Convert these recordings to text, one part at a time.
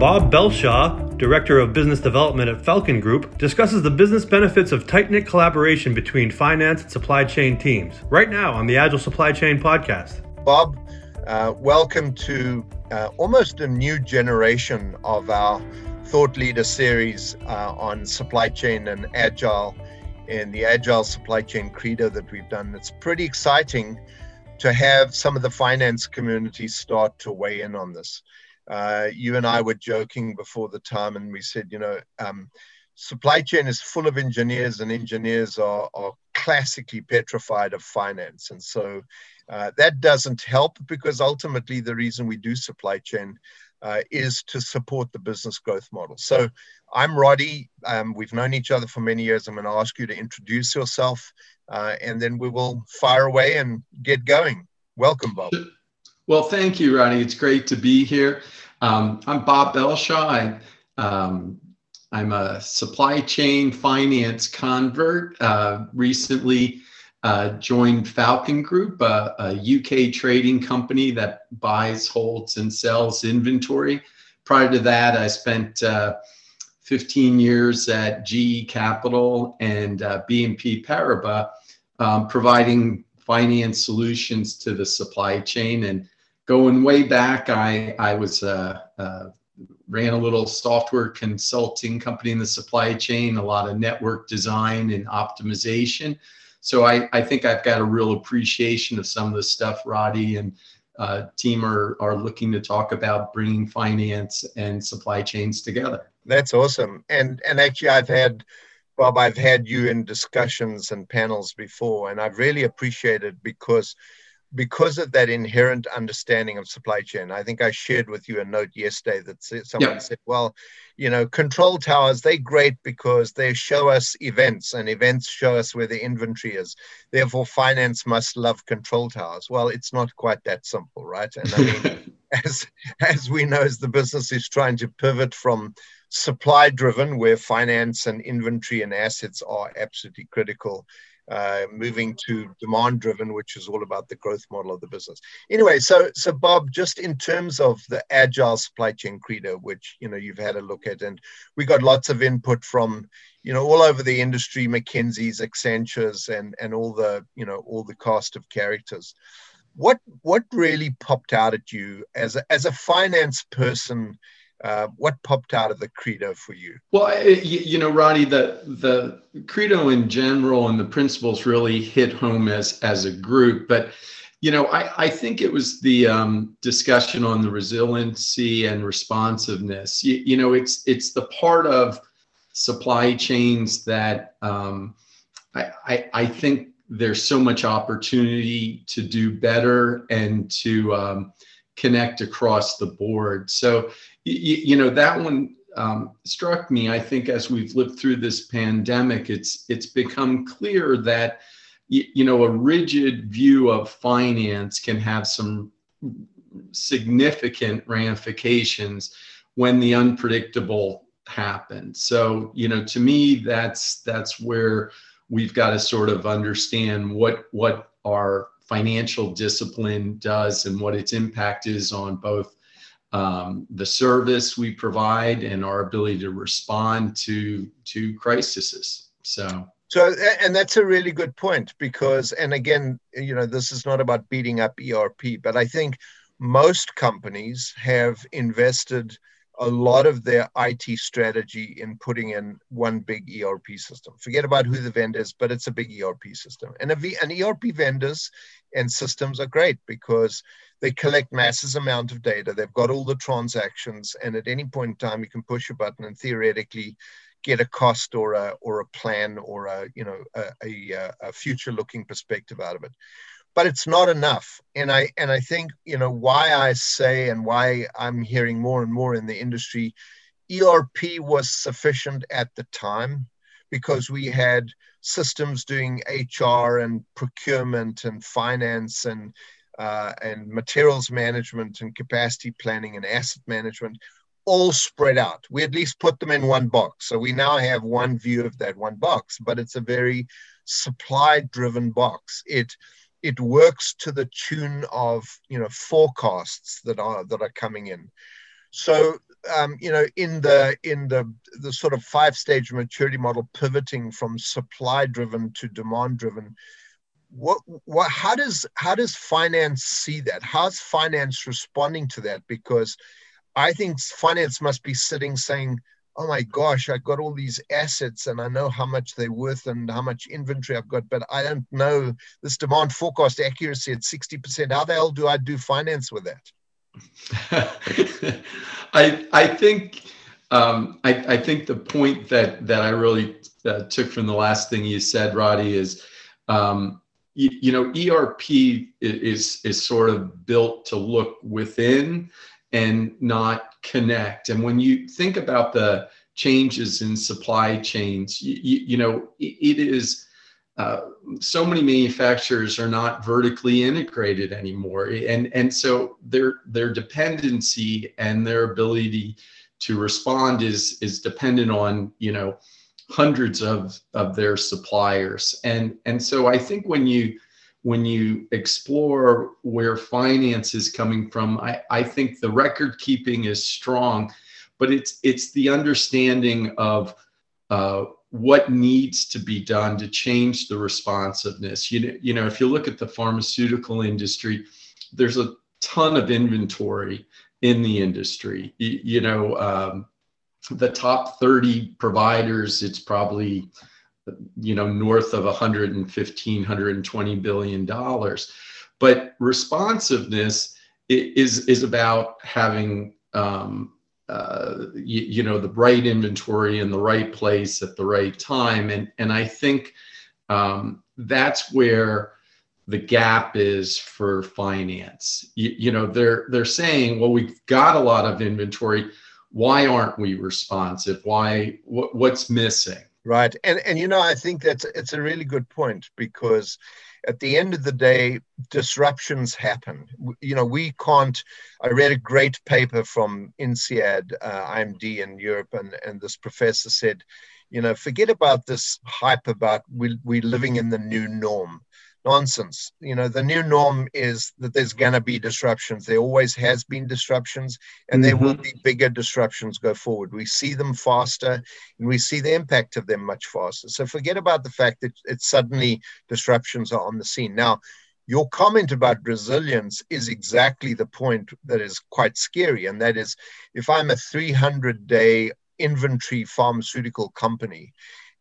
Bob Belshaw, Director of Business Development at Falcon Group, discusses the business benefits of tight knit collaboration between finance and supply chain teams right now on the Agile Supply Chain podcast. Bob, uh, welcome to uh, almost a new generation of our Thought Leader series uh, on supply chain and agile and the agile supply chain credo that we've done. It's pretty exciting to have some of the finance community start to weigh in on this uh, you and I were joking before the time, and we said, you know, um, supply chain is full of engineers, and engineers are, are classically petrified of finance. And so uh, that doesn't help because ultimately the reason we do supply chain uh, is to support the business growth model. So I'm Roddy. Um, we've known each other for many years. I'm going to ask you to introduce yourself, uh, and then we will fire away and get going. Welcome, Bob. Well, thank you, Roddy. It's great to be here. Um, I'm Bob Belshaw. I, um, I'm a supply chain finance convert. Uh, recently uh, joined Falcon Group, a, a, UK trading company that buys, holds, and sells inventory. Prior to that, I spent uh, 15 years at GE Capital and uh, BNP Paribas, um, providing finance solutions to the supply chain and going way back, I I was uh, uh, ran a little software consulting company in the supply chain, a lot of network design and optimization. So I, I think I've got a real appreciation of some of the stuff Roddy and uh, team are, are looking to talk about bringing finance and supply chains together. That's awesome. And and actually, I've had Bob, I've had you in discussions and panels before, and I've really appreciated because because of that inherent understanding of supply chain, I think I shared with you a note yesterday that someone yep. said, well, you know, control towers, they're great because they show us events and events show us where the inventory is. Therefore, finance must love control towers. Well, it's not quite that simple, right? And I mean, as, as we know, as the business is trying to pivot from supply driven, where finance and inventory and assets are absolutely critical, uh, moving to demand driven, which is all about the growth model of the business. Anyway, so so Bob, just in terms of the agile supply chain credo, which you know you've had a look at, and we got lots of input from you know all over the industry, McKinsey's, Accenture's, and and all the you know all the cast of characters. What what really popped out at you as a, as a finance person? Uh, what popped out of the credo for you? Well, you, know, Roddy, the the credo in general and the principles really hit home as as a group. But you know, I, I think it was the um, discussion on the resiliency and responsiveness. You, you, know, it's it's the part of supply chains that um, I, I, I think there's so much opportunity to do better and to um, connect across the board. So you, you know that one um, struck me. I think as we've lived through this pandemic, it's it's become clear that you, you know a rigid view of finance can have some significant ramifications when the unpredictable happens. So you know, to me, that's that's where we've got to sort of understand what what our financial discipline does and what its impact is on both um, the service we provide and our ability to respond to to crises. So. So, and that's a really good point because, and again, you know, this is not about beating up ERP, but I think most companies have invested a lot of their IT strategy in putting in one big ERP system. Forget about who the vendor is, but it's a big ERP system. And an ERP vendors and systems are great because they collect massive amount of data. They've got all the transactions, and at any point in time, you can push a button and theoretically get a cost or a or a plan or a you know a, a, a future looking perspective out of it but it's not enough and i and i think you know why i say and why i'm hearing more and more in the industry erp was sufficient at the time because we had systems doing hr and procurement and finance and uh, and materials management and capacity planning and asset management all spread out. We at least put them in one box. So we now have one view of that one box, but it's a very supply driven box. It it works to the tune of you know forecasts that are that are coming in. So um, you know, in the in the the sort of five stage maturity model, pivoting from supply driven to demand driven, what what how does how does finance see that? How's finance responding to that? Because I think finance must be sitting saying, "Oh my gosh, I've got all these assets and I know how much they're worth and how much inventory I've got, but I don't know this demand forecast accuracy at sixty percent. How the hell do I do finance with that?" I I think um, I, I think the point that that I really uh, took from the last thing you said, Roddy, is um, you, you, know ERP is is sort of built to look within and not connect. And when you think about the changes in supply chains, you, you know it is uh, so many manufacturers are not vertically integrated anymore, and and so their their dependency and their ability to respond is is dependent on you know hundreds of of their suppliers, and and so I think when you when you explore where finance is coming from, I, I think the record keeping is strong, but it's it's the understanding of uh, what needs to be done to change the responsiveness. You know, you know, if you look at the pharmaceutical industry, there's a ton of inventory in the industry. You, you know, um, the top 30 providers, it's probably, you know, north of 115, 120 billion dollars. But responsiveness is is about having um, uh, you, you, know the right inventory in the right place at the right time. And and i think um, that's where the gap is for finance. You, you, know they're they're saying well we've got a lot of inventory. Why aren't we responsive? Why what, what's missing right and and you know i think that's it's a really good point because at the end of the day, disruptions happen. You know, we can't. I read a great paper from INSEAD, uh, IMD in Europe, and, and this professor said, you know, forget about this hype about we, we're living in the new norm nonsense. You know, the new norm is that there's going to be disruptions. There always has been disruptions, and mm-hmm. there will mm-hmm. be bigger disruptions go forward. We see them faster, and we see the impact of them much faster. So forget about the fact that it's suddenly disruptions are on the scene. Now, your comment about resilience is exactly the point that is quite scary. And that is if I'm a 300 day inventory pharmaceutical company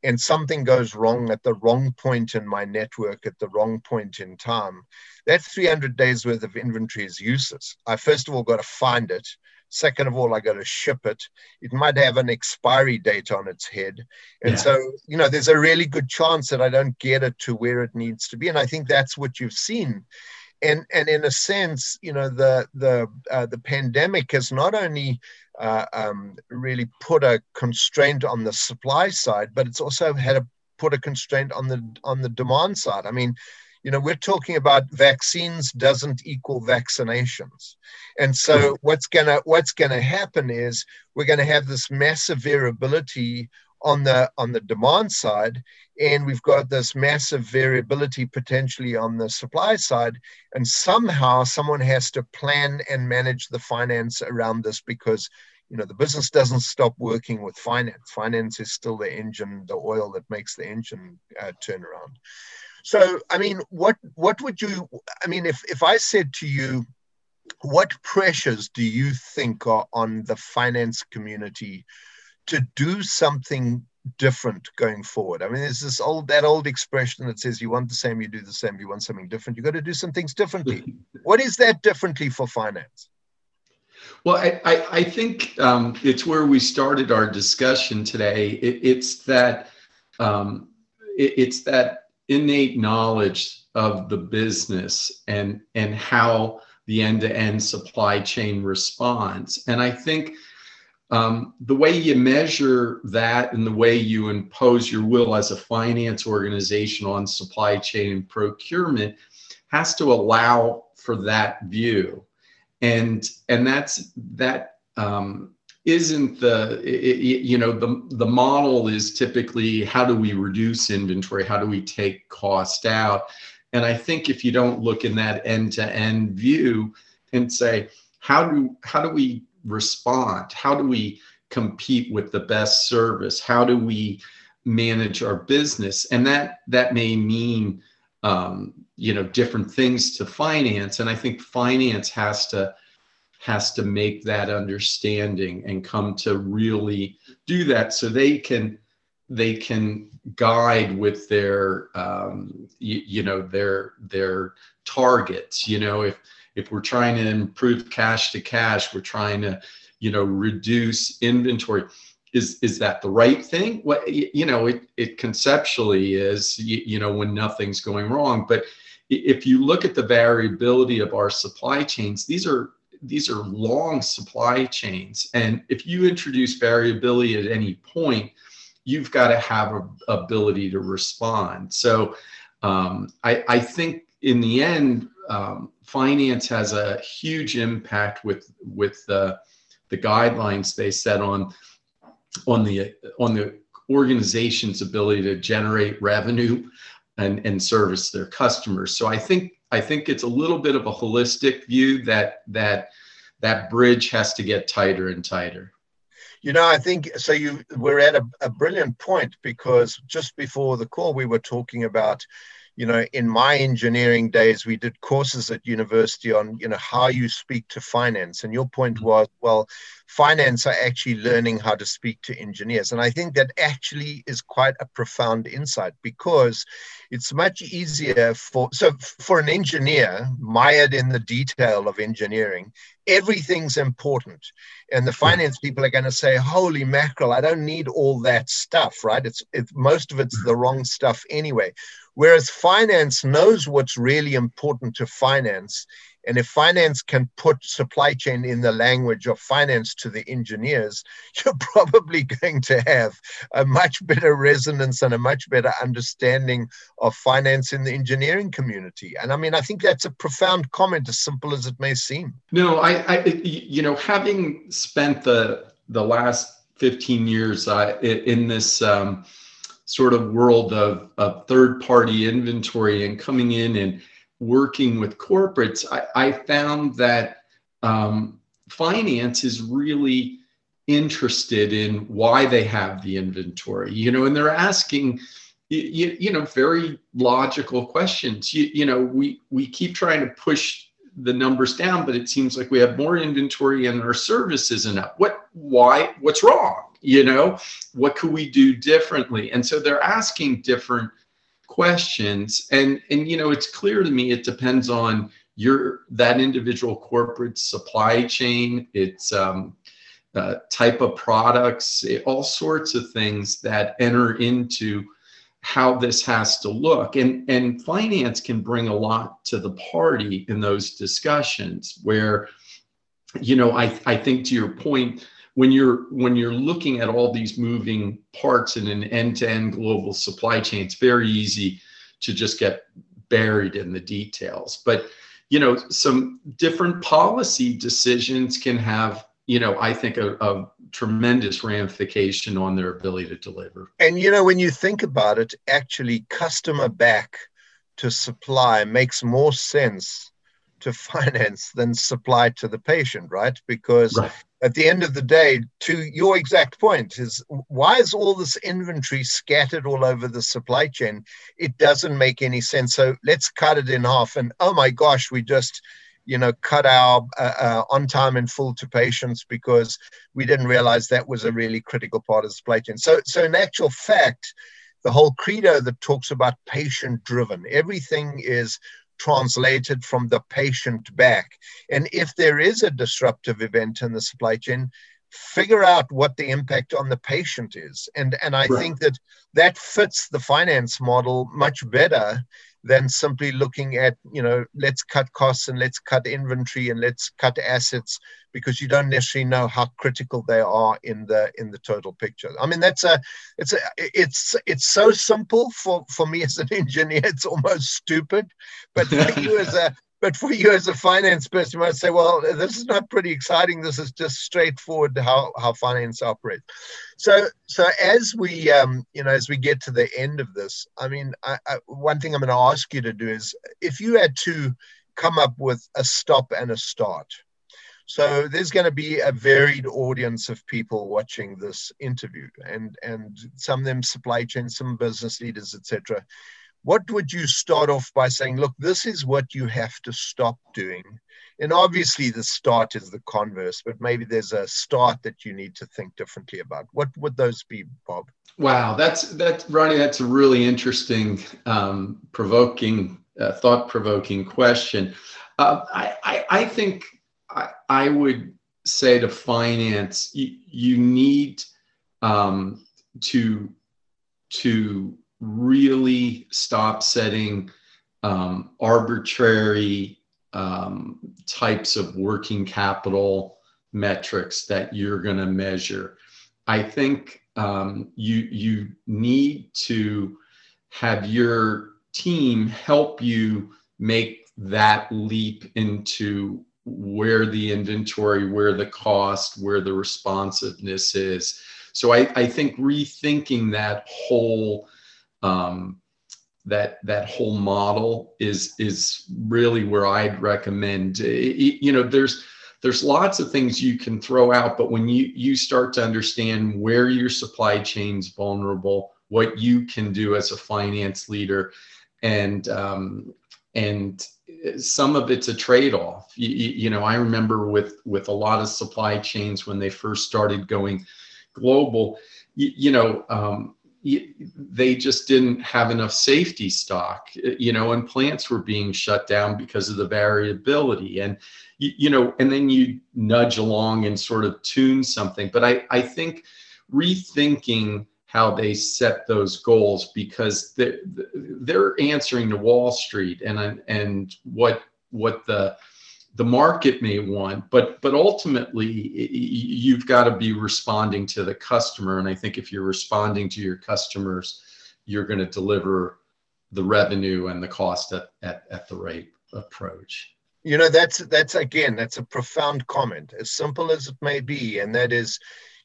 and something goes wrong at the wrong point in my network at the wrong point in time, that 300 days worth of inventory is useless. I first of all got to find it. Second of all, I got to ship it. It might have an expiry date on its head. And yeah. so, you know, there's a really good chance that I don't get it to where it needs to be. And I think that's what you've seen. And, and in a sense, you know, the the uh, the pandemic has not only uh, um, really put a constraint on the supply side, but it's also had to put a constraint on the on the demand side. I mean, you know, we're talking about vaccines doesn't equal vaccinations, and so mm-hmm. what's gonna what's gonna happen is we're gonna have this massive variability on the on the demand side and we've got this massive variability potentially on the supply side and somehow someone has to plan and manage the finance around this because you know the business doesn't stop working with finance. Finance is still the engine the oil that makes the engine uh, turn around. So i mean what what would you i mean if if i said to you what pressures do you think are on the finance community to do something different going forward. I mean, there's this old that old expression that says you want the same, you do the same, you want something different, you got to do some things differently. what is that differently for finance? Well, I, I, I think um, it's where we started our discussion today. It, it's that um, it, it's that innate knowledge of the business and and how the end-to-end supply chain responds. And I think um, the way you measure that and the way you impose your will as a finance organization on supply chain and procurement has to allow for that view. And and that's that um, isn't the it, you know the the model is typically how do we reduce inventory? How do we take cost out? And i think if you don't look in that end to end view and say how do how do we respond? How do we compete with the best service? How do we manage our business? And that that may mean um, you know different things to finance. And I think finance has to has to make that understanding and come to really do that so they can they can guide with their um, you, you know their their targets you know if if we're trying to improve cash to cash we're trying to you know reduce inventory. Is is that the right thing? What you know it, it conceptually is you, you know when nothing's going wrong. But if you look at the variability of our supply chains these are these are long supply chains. And if you introduce variability at any point you've got to have a ability to respond. So um, I, I think in the end um, finance has a huge impact with with the the guidelines they set on on the on the organization's ability to generate revenue and, and service their customers. So I think I think it's a little bit of a holistic view that that that bridge has to get tighter and tighter. You know, I think so. You we're at a, a brilliant point because just before the call, we were talking about you know in my engineering days we did courses at university on you know how you speak to finance. And your point mm-hmm. was well finance are actually learning how to speak to engineers. And i think that actually is quite a profound insight because it's much easier for so for an engineer mired in the detail of engineering everything's important. And the finance people are going to say holy mackerel i don't need all that stuff right? It's, it's most of it's the wrong stuff anyway Whereas finance knows what's really important to finance. And if finance can put supply chain in the language of finance to the engineers, you're probably going to have a much better resonance and a much better understanding of finance in the engineering community. And I mean, I think that's a profound comment, as simple as it may seem. No, I, I you know, having spent the the last 15 years uh, in this um, sort of world of, of third party inventory and coming in and working with corporates, I, I found that um, finance is really interested in why they have the inventory, you know, and they're asking, you, you know, very logical questions. You, you know, we, we keep trying to push the numbers down, but it seems like we have more inventory and our service isn't up. What, why, what's wrong? You know what could we do differently? And so they're asking different questions. And and you know it's clear to me it depends on your that individual corporate supply chain. Its um, uh, type of products it, all sorts of things that enter into how this has to look. And and finance can bring a lot to the party in those discussions where you know i i think to your point when you're when you're looking at all these moving parts in an end-to-end global supply chain it's very easy to just get buried in the details. But you know some different policy decisions can have you know i think a, a tremendous ramification on their ability to deliver. And you know when you think about it actually customer back to supply makes more sense to finance than supply to the patient, right? Because right at the end of the day, to your exact point, is why is all this inventory scattered all over the supply chain? It doesn't make any sense. So let's cut it in half. And oh my gosh, we just you know cut our uh, uh, on time and full to patients because we didn't realize that was a really critical part of the supply chain. So so in actual fact, the whole credo that talks about patient driven, everything is translated from the patient back. And if there is a disruptive event in the supply chain, figure out what the impact on the patient is. And, and I right. think that that fits the finance model much better than simply looking at, you know, let's cut costs and let's cut inventory and let's cut assets because you don't necessarily know how critical they are in the in the total picture. I mean, that's a it's a it's it's so simple for for me as an engineer, it's almost stupid, but for you as a but for you as a finance person, you might say, well, this is not pretty exciting. This is just straightforward how, how finance operates. So, so as we, um, you know, as we get to the end of this, I mean, I, I, one thing I'm going to ask you to do is if you had to come up with a stop and a start. So there's going to be a varied audience of people watching this interview, and and some of them supply chain, some business leaders, etc. What would you start off by saying? Look, this is what you have to stop doing, and obviously the start is the converse, but maybe there's a start that you need to think differently about. What would those be, Bob? Wow, that's that, Ronnie. That's a really interesting, um, provoking, uh, thought-provoking question. Uh, I, I, I think I, I would say to finance, you, you need um, to to really stop setting um, arbitrary um, types of working capital metrics that you're going to measure. I think um, you you need to have your team help you make that leap into where the inventory, where the cost, where the responsiveness is. So I, I think rethinking that whole um, that that whole model is is really where I'd recommend. You know, there's there's lots of things you can throw out, but when you you start to understand where your supply chain's vulnerable, what you can do as a finance leader, and um, and some of it's a trade-off. You, you, know, I remember with with a lot of supply chains when they first started going global. You, you know, um, they just didn't have enough safety stock. You know, and plants were being shut down because of the variability. And you, know, and then you nudge along and sort of tune something. But I I think rethinking how they set those goals because they're, they're answering to Wall Street and and what what the the market may want but but ultimately you've got to be responding to the customer. And i think if you're responding to your customers you're going to deliver the revenue and the cost at, at, at the right approach. You know that's that's again that's a profound comment. As simple as it may be and that is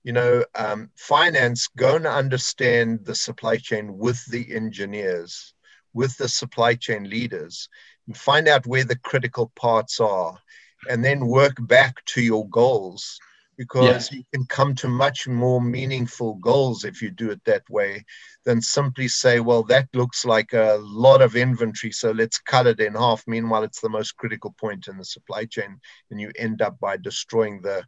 you know, um, finance, go and understand the supply chain with the engineers, with the supply chain leaders, and find out where the critical parts are, and then work back to your goals because yeah. you can come to much more meaningful goals if you do it that way than simply say, well, that looks like a lot of inventory, so let's cut it in half. Meanwhile, it's the most critical point in the supply chain, and you end up by destroying the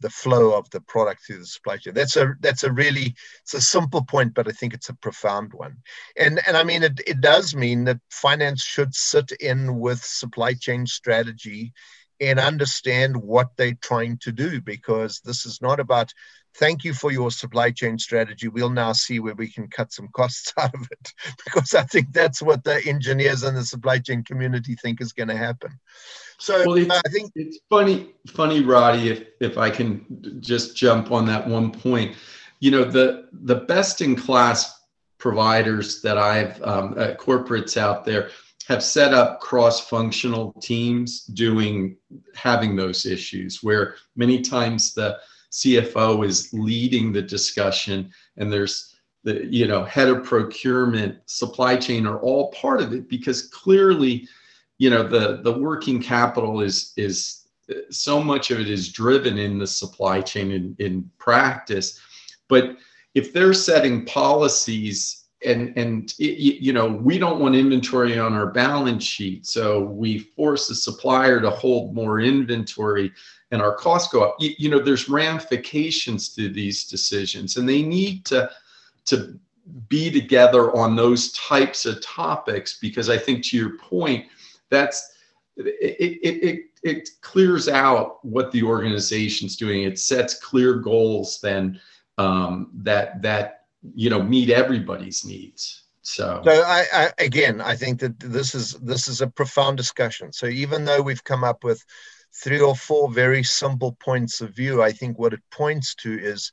the flow of the product through the supply chain. That's a that's a really it's a simple point, but I think it's a profound one. And and I mean it, it does mean that finance should sit in with supply chain strategy and understand what they're trying to do because this is not about thank you for your supply chain strategy. We'll now see where we can cut some costs out of it because I think that's what the engineers and the supply chain community think is going to happen. So well, I think it's funny, funny, Roddy, if if I can just jump on that one point. You know, the the best in class providers that I've um, uh, corporates out there have set up cross-functional teams doing having those issues where many times the CFO is leading the discussion and there's the you know head of procurement supply chain are all part of it because clearly you know the the working capital is is so much of it is driven in the supply chain in, in practice. But if they're setting policies and and it, you know we don't want inventory on our balance sheet so we force the supplier to hold more inventory and our costs go up. You, you know there's ramifications to these decisions and they need to to be together on those types of topics because i think to your point that's it, it, it, it clears out what the organization's doing. It sets clear goals then um, that that you know meet everybody's needs. So so I, I, again i think that this is this is a profound discussion. So even though we've come up with three or four very simple points of view i think what it points to is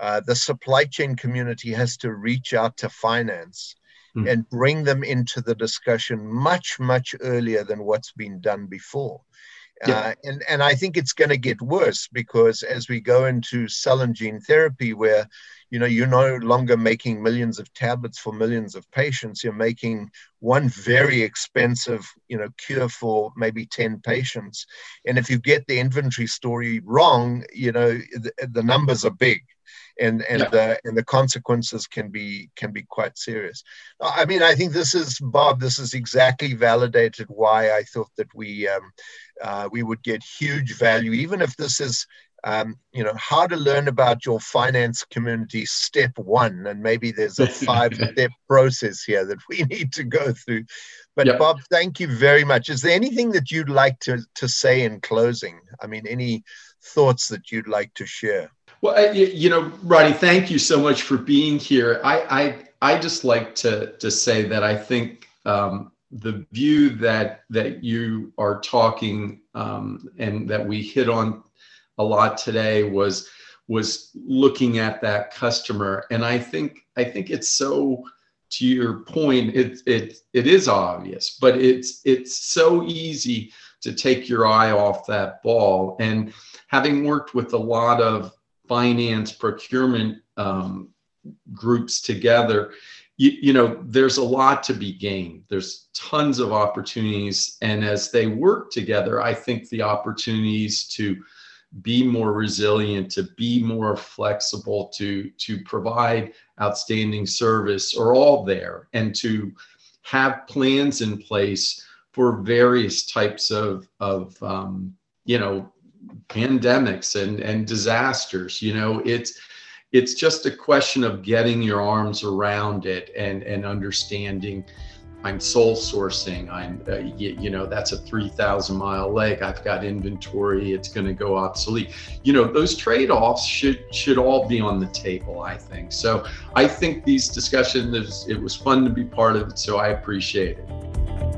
uh, the supply chain community has to reach out to finance mm. and bring them into the discussion much much earlier than what's been done before yeah. Uh, and and I think it's going to get worse because as we go into cell and gene therapy, where you know you're no longer making millions of tablets for millions of patients you're making one very expensive you know cure for maybe 10 patients and if you get the inventory story wrong you know the, the numbers are big and and yeah. the and the consequences can be can be quite serious. I mean, I think this is Bob. This is exactly validated why I thought that we um, uh, we would get huge value, even if this is. Um, you know how to learn about your finance community step one and maybe there's a five step process here that we need to go through but yep. bob thank you very much is there anything that you'd like to, to say in closing i mean any thoughts that you'd like to share well, you know, Roddy, thank you so much for being here. I I, I just like to to say that I think um, the view that that you are talking um, and that we hit on a lot today was was looking at that customer, and I think I think it's so. To your point, it it it is obvious, but it's it's so easy to take your eye off that ball. And having worked with a lot of finance procurement um, groups together you, you, know there's a lot to be gained. There's tons of opportunities. And as they work together i think the opportunities to be more resilient to be more flexible to to provide outstanding service are all there. And to have plans in place for various types of of um, you know pandemics and and disasters you know it's it's just a question of getting your arms around it and and understanding i'm sole sourcing i'm uh, you, you, know that's a 3000 mile leg i've got inventory it's going to go obsolete. You know those trade-offs should should all be on the table i think. So i think these discussions it was fun to be part of it so i appreciate it